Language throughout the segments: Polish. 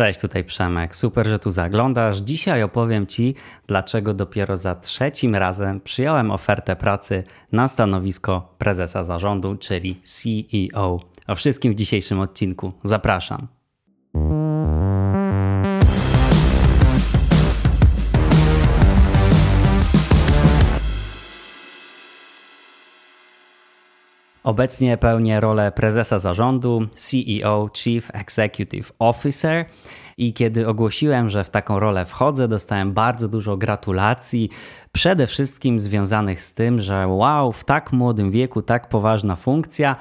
Cześć, tutaj Przemek. Super, że tu zaglądasz. Dzisiaj opowiem Ci, dlaczego dopiero za trzecim razem przyjąłem ofertę pracy na stanowisko prezesa zarządu, czyli CEO. O wszystkim w dzisiejszym odcinku. Zapraszam. Obecnie pełnię rolę prezesa zarządu, CEO, Chief Executive Officer. I kiedy ogłosiłem, że w taką rolę wchodzę, dostałem bardzo dużo gratulacji, przede wszystkim związanych z tym, że wow, w tak młodym wieku, tak poważna funkcja.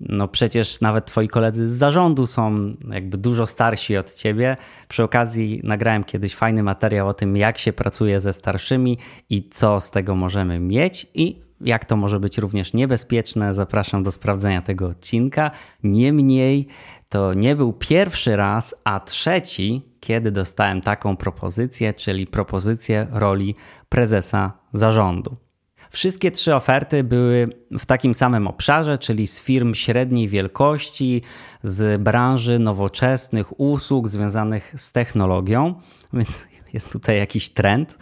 No przecież nawet twoi koledzy z zarządu są jakby dużo starsi od ciebie. Przy okazji nagrałem kiedyś fajny materiał o tym, jak się pracuje ze starszymi i co z tego możemy mieć. I jak to może być również niebezpieczne, zapraszam do sprawdzenia tego odcinka. Niemniej to nie był pierwszy raz, a trzeci, kiedy dostałem taką propozycję, czyli propozycję roli prezesa zarządu. Wszystkie trzy oferty były w takim samym obszarze, czyli z firm średniej wielkości, z branży nowoczesnych usług związanych z technologią, więc jest tutaj jakiś trend.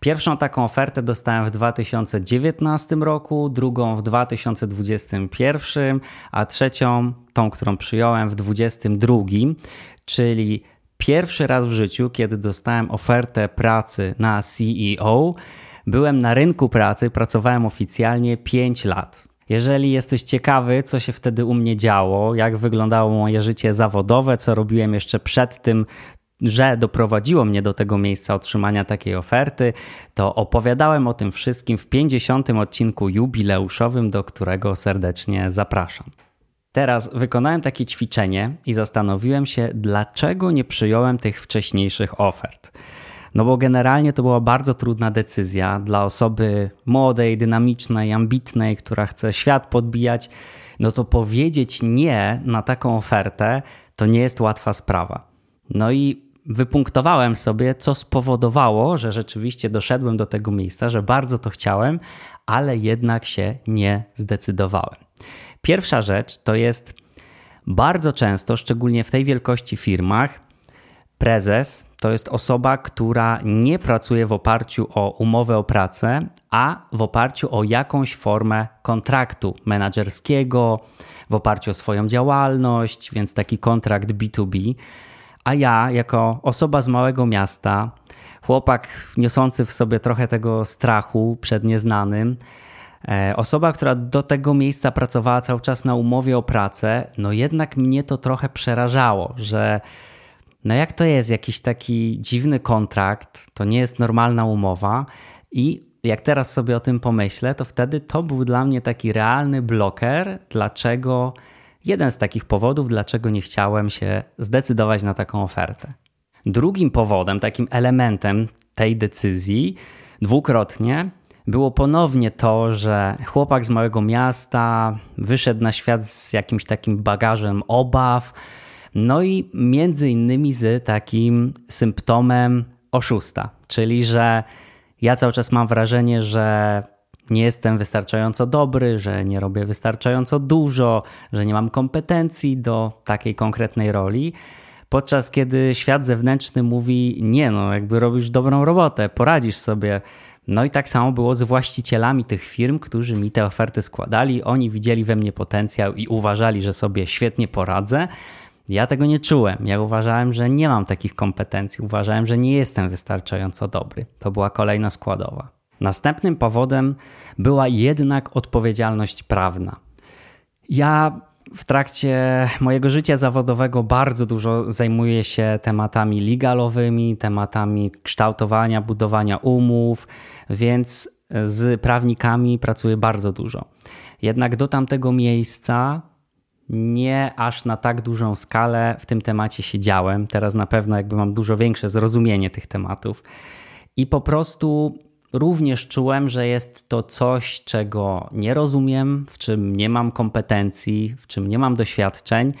Pierwszą taką ofertę dostałem w 2019 roku, drugą w 2021, a trzecią, tą, którą przyjąłem w 2022, czyli pierwszy raz w życiu, kiedy dostałem ofertę pracy na CEO, byłem na rynku pracy, pracowałem oficjalnie 5 lat. Jeżeli jesteś ciekawy, co się wtedy u mnie działo, jak wyglądało moje życie zawodowe, co robiłem jeszcze przed tym, że doprowadziło mnie do tego miejsca otrzymania takiej oferty, to opowiadałem o tym wszystkim w 50. odcinku jubileuszowym, do którego serdecznie zapraszam. Teraz wykonałem takie ćwiczenie i zastanowiłem się, dlaczego nie przyjąłem tych wcześniejszych ofert. No bo generalnie to była bardzo trudna decyzja dla osoby młodej, dynamicznej, ambitnej, która chce świat podbijać. No to powiedzieć nie na taką ofertę to nie jest łatwa sprawa. No i wypunktowałem sobie, co spowodowało, że rzeczywiście doszedłem do tego miejsca, że bardzo to chciałem, ale jednak się nie zdecydowałem. Pierwsza rzecz to jest bardzo często, szczególnie w tej wielkości firmach, prezes to jest osoba, która nie pracuje w oparciu o umowę o pracę, a w oparciu o jakąś formę kontraktu menedżerskiego, w oparciu o swoją działalność, więc taki kontrakt B2B. A ja, jako osoba z małego miasta, chłopak niosący w sobie trochę tego strachu przed nieznanym, e, osoba, która do tego miejsca pracowała cały czas na umowie o pracę, no jednak mnie to trochę przerażało, że no jak to jest jakiś taki dziwny kontrakt, to nie jest normalna umowa i jak teraz sobie o tym pomyślę, to wtedy to był dla mnie taki realny bloker, dlaczego jeden z takich powodów, dlaczego nie chciałem się zdecydować na taką ofertę. Drugim powodem, takim elementem tej decyzji dwukrotnie było ponownie to, że chłopak z małego miasta wyszedł na świat z jakimś takim bagażem obaw, no i między innymi z takim symptomem oszusta, czyli że ja cały czas mam wrażenie, że nie jestem wystarczająco dobry, że nie robię wystarczająco dużo, że nie mam kompetencji do takiej konkretnej roli. Podczas kiedy świat zewnętrzny mówi: Nie, no, jakby robisz dobrą robotę, poradzisz sobie. No i tak samo było z właścicielami tych firm, którzy mi te oferty składali. Oni widzieli we mnie potencjał i uważali, że sobie świetnie poradzę. Ja tego nie czułem. Ja uważałem, że nie mam takich kompetencji, uważałem, że nie jestem wystarczająco dobry. To była kolejna składowa. Następnym powodem była jednak odpowiedzialność prawna. Ja w trakcie mojego życia zawodowego bardzo dużo zajmuję się tematami legalowymi, tematami kształtowania, budowania umów, więc z prawnikami pracuję bardzo dużo. Jednak do tamtego miejsca nie aż na tak dużą skalę w tym temacie siedziałem. Teraz na pewno jakby mam dużo większe zrozumienie tych tematów. I po prostu również czułem, że jest to coś, czego nie rozumiem, w czym nie mam kompetencji, w czym nie mam doświadczeń.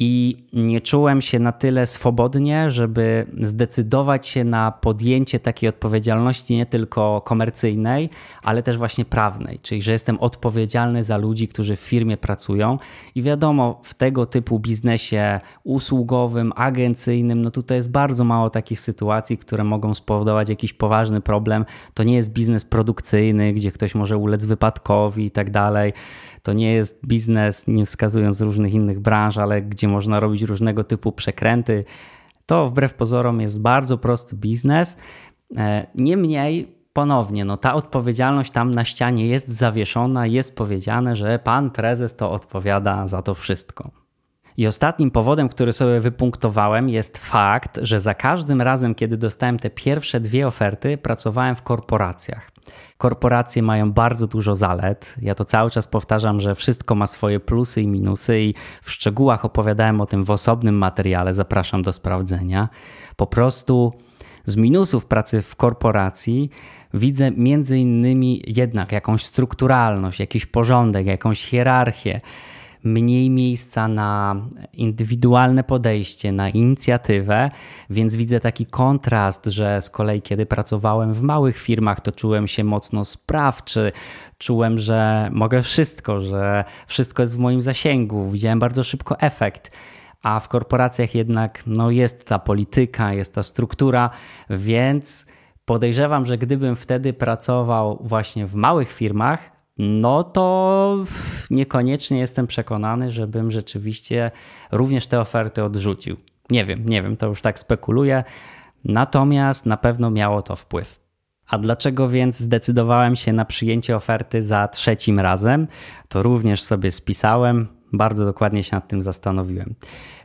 I nie czułem się na tyle swobodnie, żeby zdecydować się na podjęcie takiej odpowiedzialności nie tylko komercyjnej, ale też właśnie prawnej, czyli że jestem odpowiedzialny za ludzi, którzy w firmie pracują i wiadomo, w tego typu biznesie usługowym, agencyjnym, no tutaj jest bardzo mało takich sytuacji, które mogą spowodować jakiś poważny problem. To nie jest biznes produkcyjny, gdzie ktoś może ulec wypadkowi i tak dalej. To nie jest biznes, nie wskazując różnych innych branż, ale gdzie można robić różnego typu przekręty. To wbrew pozorom jest bardzo prosty biznes. E, niemniej, ponownie, no ta odpowiedzialność tam na ścianie jest zawieszona, jest powiedziane, że pan prezes to odpowiada za to wszystko. I ostatnim powodem, który sobie wypunktowałem, jest fakt, że za każdym razem, kiedy dostałem te pierwsze dwie oferty, pracowałem w korporacjach. Korporacje mają bardzo dużo zalet. Ja to cały czas powtarzam, że wszystko ma swoje plusy i minusy, i w szczegółach opowiadałem o tym w osobnym materiale. Zapraszam do sprawdzenia. Po prostu z minusów pracy w korporacji widzę między innymi jednak jakąś strukturalność, jakiś porządek, jakąś hierarchię mniej miejsca na indywidualne podejście, na inicjatywę, więc widzę taki kontrast, że z kolei kiedy pracowałem w małych firmach, to czułem się mocno sprawczy, czułem, że mogę wszystko, że wszystko jest w moim zasięgu, widziałem bardzo szybko efekt. A w korporacjach jednak no, jest ta polityka, jest ta struktura, więc podejrzewam, że gdybym wtedy pracował właśnie w małych firmach, no to niekoniecznie jestem przekonany, żebym rzeczywiście również te oferty odrzucił. Nie wiem, nie wiem, to już tak spekuluję. Natomiast na pewno miało to wpływ. A dlaczego więc zdecydowałem się na przyjęcie oferty za trzecim razem? To również sobie spisałem, bardzo dokładnie się nad tym zastanowiłem.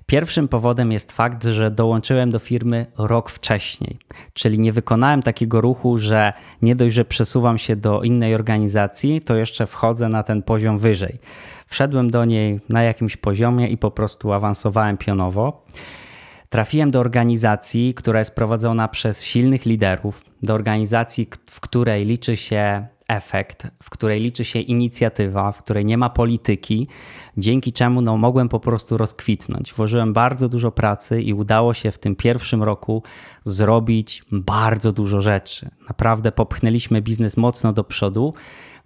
Pierwszym powodem jest fakt, że dołączyłem do firmy rok wcześniej, czyli nie wykonałem takiego ruchu, że nie dość, że przesuwam się do innej organizacji, to jeszcze wchodzę na ten poziom wyżej. Wszedłem do niej na jakimś poziomie i po prostu awansowałem pionowo. Trafiłem do organizacji, która jest prowadzona przez silnych liderów, do organizacji, w której liczy się efekt, w której liczy się inicjatywa, w której nie ma polityki, dzięki czemu no, mogłem po prostu rozkwitnąć. Włożyłem bardzo dużo pracy i udało się w tym pierwszym roku zrobić bardzo dużo rzeczy. Naprawdę popchnęliśmy biznes mocno do przodu.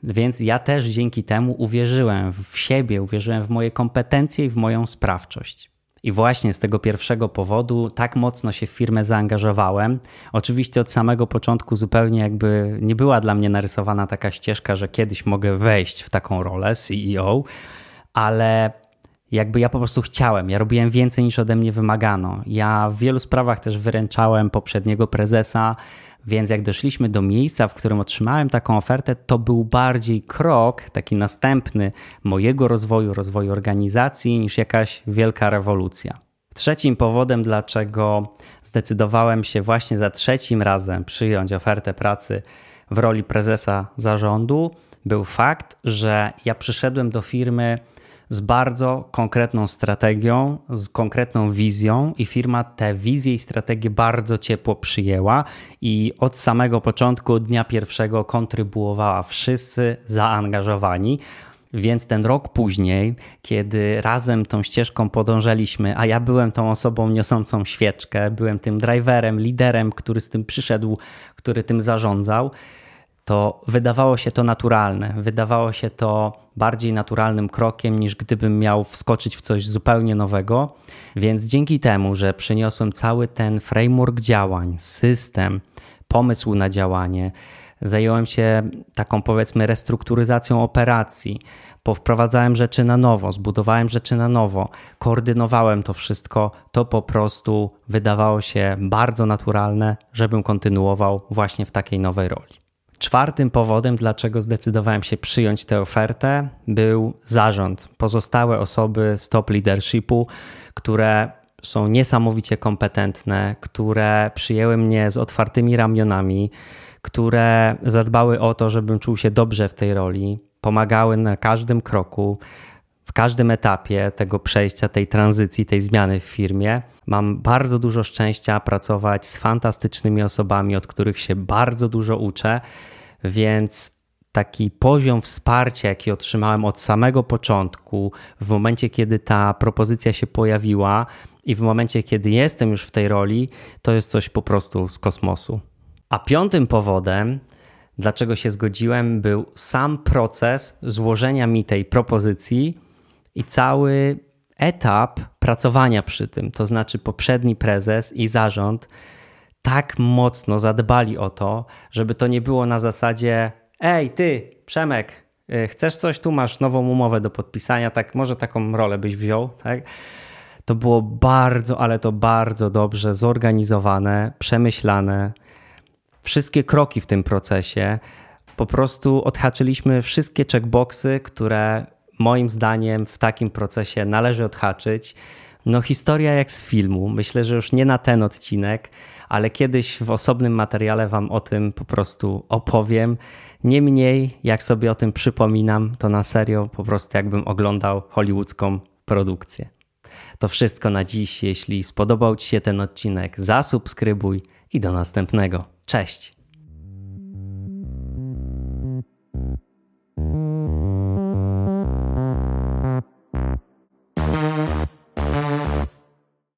Więc ja też dzięki temu uwierzyłem w siebie, uwierzyłem w moje kompetencje i w moją sprawczość. I właśnie z tego pierwszego powodu tak mocno się w firmę zaangażowałem. Oczywiście od samego początku zupełnie jakby nie była dla mnie narysowana taka ścieżka, że kiedyś mogę wejść w taką rolę CEO, ale jakby ja po prostu chciałem, ja robiłem więcej niż ode mnie wymagano. Ja w wielu sprawach też wyręczałem poprzedniego prezesa, więc jak doszliśmy do miejsca, w którym otrzymałem taką ofertę, to był bardziej krok, taki następny mojego rozwoju, rozwoju organizacji, niż jakaś wielka rewolucja. Trzecim powodem, dlaczego zdecydowałem się właśnie za trzecim razem przyjąć ofertę pracy w roli prezesa zarządu, był fakt, że ja przyszedłem do firmy z bardzo konkretną strategią, z konkretną wizją, i firma tę wizję i strategię bardzo ciepło przyjęła i od samego początku dnia pierwszego kontrybuowała wszyscy zaangażowani. Więc ten rok później, kiedy razem tą ścieżką podążaliśmy, a ja byłem tą osobą niosącą świeczkę, byłem tym driverem, liderem, który z tym przyszedł, który tym zarządzał, to wydawało się to naturalne. Wydawało się to bardziej naturalnym krokiem niż gdybym miał wskoczyć w coś zupełnie nowego. Więc dzięki temu, że przyniosłem cały ten framework działań, system, pomysł na działanie, zająłem się taką powiedzmy restrukturyzacją operacji, powprowadzałem rzeczy na nowo, zbudowałem rzeczy na nowo, koordynowałem to wszystko, to po prostu wydawało się bardzo naturalne, żebym kontynuował właśnie w takiej nowej roli. Czwartym powodem, dlaczego zdecydowałem się przyjąć tę ofertę, był zarząd. Pozostałe osoby z top leadershipu, które są niesamowicie kompetentne, które przyjęły mnie z otwartymi ramionami, które zadbały o to, żebym czuł się dobrze w tej roli, pomagały na każdym kroku, w każdym etapie tego przejścia, tej tranzycji, tej zmiany w firmie. Mam bardzo dużo szczęścia pracować z fantastycznymi osobami, od których się bardzo dużo uczę, więc taki poziom wsparcia, jaki otrzymałem od samego początku, w momencie, kiedy ta propozycja się pojawiła i w momencie, kiedy jestem już w tej roli, to jest coś po prostu z kosmosu. A piątym powodem, dlaczego się zgodziłem, był sam proces złożenia mi tej propozycji i cały etap pracowania przy tym. To znaczy, poprzedni prezes i zarząd tak mocno zadbali o to, żeby to nie było na zasadzie: Ej, ty, Przemek, y, chcesz coś? Tu masz nową umowę do podpisania, tak, może taką rolę byś wziął, tak? To było bardzo, ale to bardzo dobrze zorganizowane, przemyślane. Wszystkie kroki w tym procesie. Po prostu odhaczyliśmy wszystkie checkboxy, które moim zdaniem w takim procesie należy odhaczyć. No, historia jak z filmu. Myślę, że już nie na ten odcinek, ale kiedyś w osobnym materiale Wam o tym po prostu opowiem. Niemniej, jak sobie o tym przypominam, to na serio po prostu jakbym oglądał hollywoodzką produkcję. To wszystko na dziś. Jeśli spodobał Ci się ten odcinek, zasubskrybuj i do następnego. Cześć!